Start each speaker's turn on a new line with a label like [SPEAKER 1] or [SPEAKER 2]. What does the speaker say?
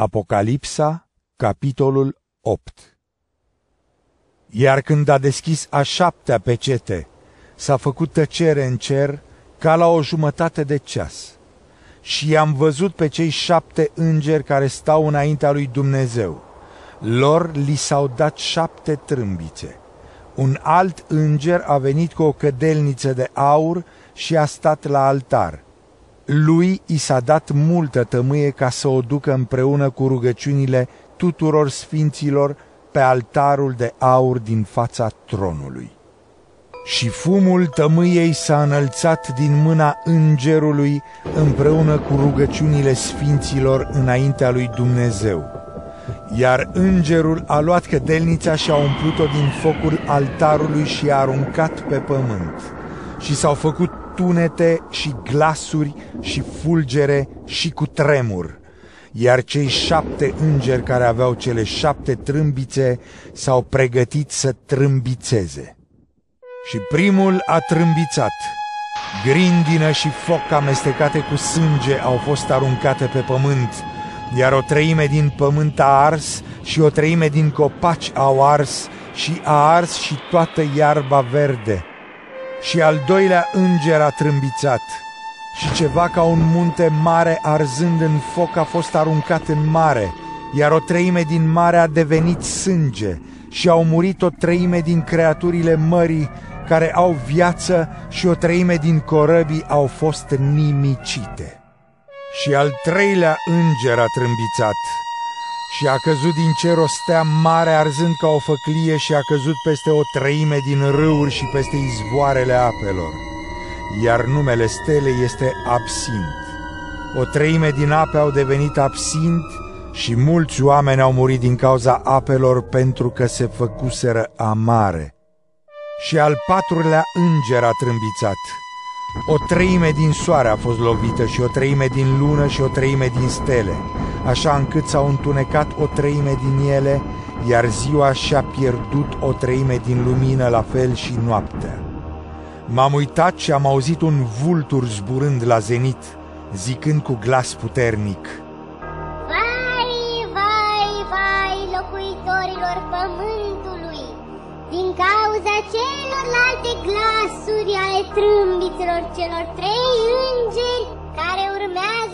[SPEAKER 1] Apocalipsa, capitolul 8 Iar când a deschis a șaptea pecete, s-a făcut tăcere în cer ca la o jumătate de ceas. Și am văzut pe cei șapte îngeri care stau înaintea lui Dumnezeu. Lor li s-au dat șapte trâmbițe. Un alt înger a venit cu o cădelniță de aur și a stat la altar – lui i s-a dat multă tămâie ca să o ducă împreună cu rugăciunile tuturor sfinților pe altarul de aur din fața tronului. Și fumul tămâiei s-a înălțat din mâna îngerului împreună cu rugăciunile sfinților înaintea lui Dumnezeu. Iar îngerul a luat cădelnița și a umplut-o din focul altarului și a aruncat pe pământ. Și s-au făcut tunete și glasuri și fulgere și cu tremur. Iar cei șapte îngeri care aveau cele șapte trâmbițe s-au pregătit să trâmbițeze. Și primul a trâmbițat. Grindină și foc amestecate cu sânge au fost aruncate pe pământ, iar o treime din pământ a ars și o treime din copaci au ars și a ars și toată iarba verde și al doilea înger a trâmbițat și ceva ca un munte mare arzând în foc a fost aruncat în mare, iar o treime din mare a devenit sânge și au murit o treime din creaturile mării care au viață și o treime din corăbii au fost nimicite. Și al treilea înger a trâmbițat și a căzut din cer o stea mare arzând ca o făclie și a căzut peste o treime din râuri și peste izvoarele apelor. Iar numele stelei este absint. O treime din ape au devenit absint și mulți oameni au murit din cauza apelor pentru că se făcuseră amare. Și al patrulea înger a trâmbițat. O treime din soare a fost lovită și o treime din lună și o treime din stele așa încât s-au întunecat o treime din ele, iar ziua și-a pierdut o treime din lumină, la fel și noaptea. M-am uitat și am auzit un vultur zburând la zenit, zicând cu glas puternic,
[SPEAKER 2] Vai, vai, vai, locuitorilor pământului, din cauza celorlalte glasuri ale trâmbițelor celor trei îngeri care urmează să trâmbițe,